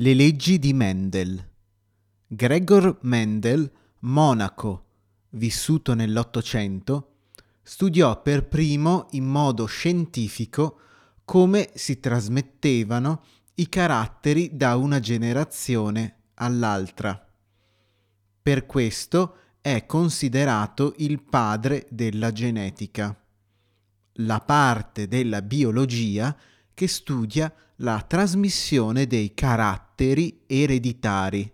Le leggi di Mendel. Gregor Mendel, monaco, vissuto nell'Ottocento, studiò per primo in modo scientifico come si trasmettevano i caratteri da una generazione all'altra. Per questo è considerato il padre della genetica, la parte della biologia che studia la trasmissione dei caratteri caratteri ereditari.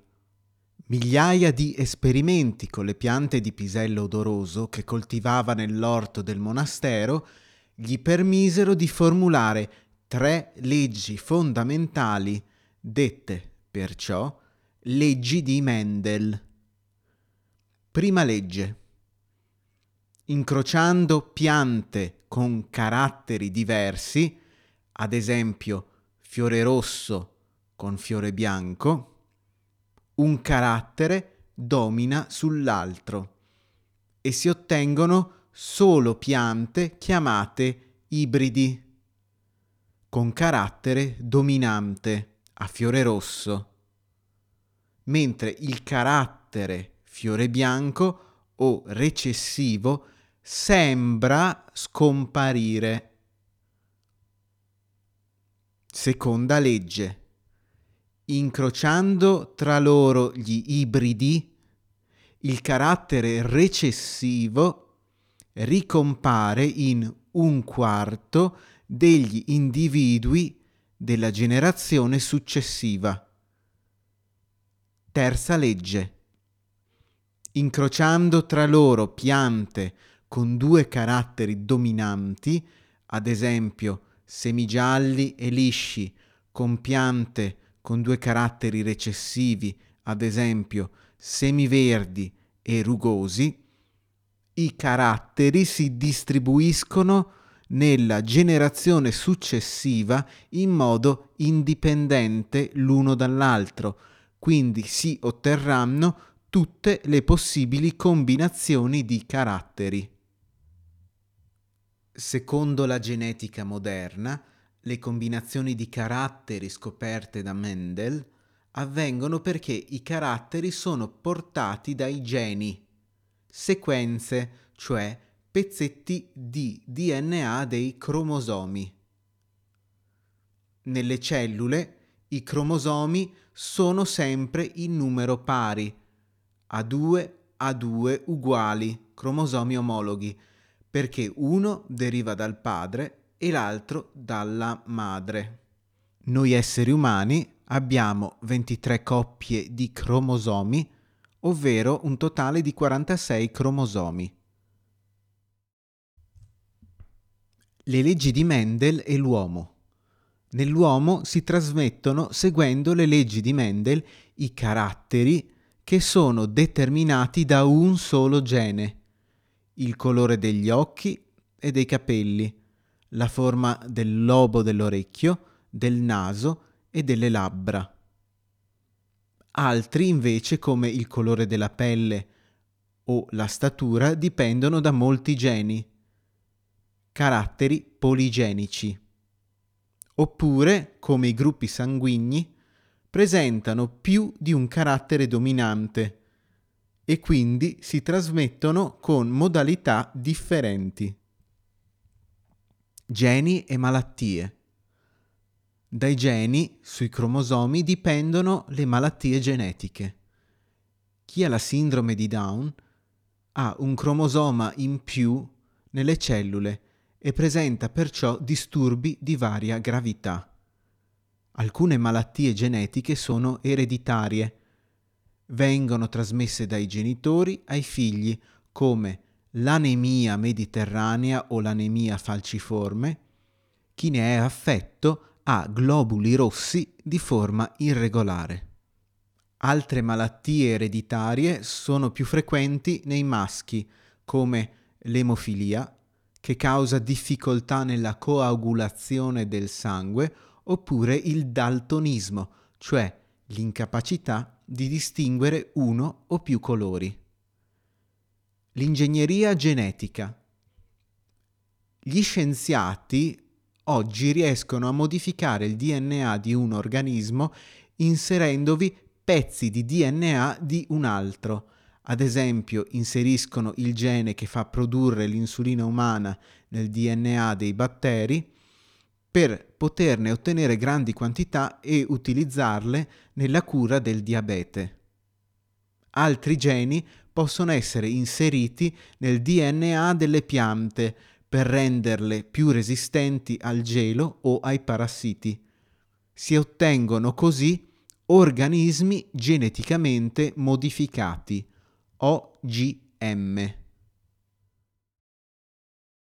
Migliaia di esperimenti con le piante di pisello odoroso che coltivava nell'orto del monastero gli permisero di formulare tre leggi fondamentali, dette perciò leggi di Mendel. Prima legge. Incrociando piante con caratteri diversi, ad esempio fiore rosso con fiore bianco, un carattere domina sull'altro e si ottengono solo piante chiamate ibridi, con carattere dominante a fiore rosso, mentre il carattere fiore bianco o recessivo sembra scomparire. Seconda legge incrociando tra loro gli ibridi, il carattere recessivo ricompare in un quarto degli individui della generazione successiva. Terza legge. Incrociando tra loro piante con due caratteri dominanti, ad esempio semigialli e lisci, con piante con due caratteri recessivi, ad esempio semiverdi e rugosi, i caratteri si distribuiscono nella generazione successiva in modo indipendente l'uno dall'altro, quindi si otterranno tutte le possibili combinazioni di caratteri. Secondo la genetica moderna, le combinazioni di caratteri scoperte da Mendel avvengono perché i caratteri sono portati dai geni, sequenze, cioè pezzetti di DNA dei cromosomi. Nelle cellule i cromosomi sono sempre in numero pari, a 2 a 2 uguali, cromosomi omologhi, perché uno deriva dal padre e l'altro dalla madre. Noi esseri umani abbiamo 23 coppie di cromosomi, ovvero un totale di 46 cromosomi. Le leggi di Mendel e l'uomo. Nell'uomo si trasmettono, seguendo le leggi di Mendel, i caratteri che sono determinati da un solo gene, il colore degli occhi e dei capelli, la forma del lobo dell'orecchio, del naso e delle labbra. Altri invece, come il colore della pelle o la statura, dipendono da molti geni, caratteri poligenici. Oppure, come i gruppi sanguigni, presentano più di un carattere dominante e quindi si trasmettono con modalità differenti. Geni e malattie. Dai geni sui cromosomi dipendono le malattie genetiche. Chi ha la sindrome di Down ha un cromosoma in più nelle cellule e presenta perciò disturbi di varia gravità. Alcune malattie genetiche sono ereditarie. Vengono trasmesse dai genitori ai figli come l'anemia mediterranea o l'anemia falciforme, chi ne è affetto ha globuli rossi di forma irregolare. Altre malattie ereditarie sono più frequenti nei maschi, come l'emofilia, che causa difficoltà nella coagulazione del sangue, oppure il daltonismo, cioè l'incapacità di distinguere uno o più colori. L'ingegneria genetica. Gli scienziati oggi riescono a modificare il DNA di un organismo inserendovi pezzi di DNA di un altro. Ad esempio, inseriscono il gene che fa produrre l'insulina umana nel DNA dei batteri per poterne ottenere grandi quantità e utilizzarle nella cura del diabete. Altri geni possono essere inseriti nel DNA delle piante per renderle più resistenti al gelo o ai parassiti. Si ottengono così organismi geneticamente modificati, OGM.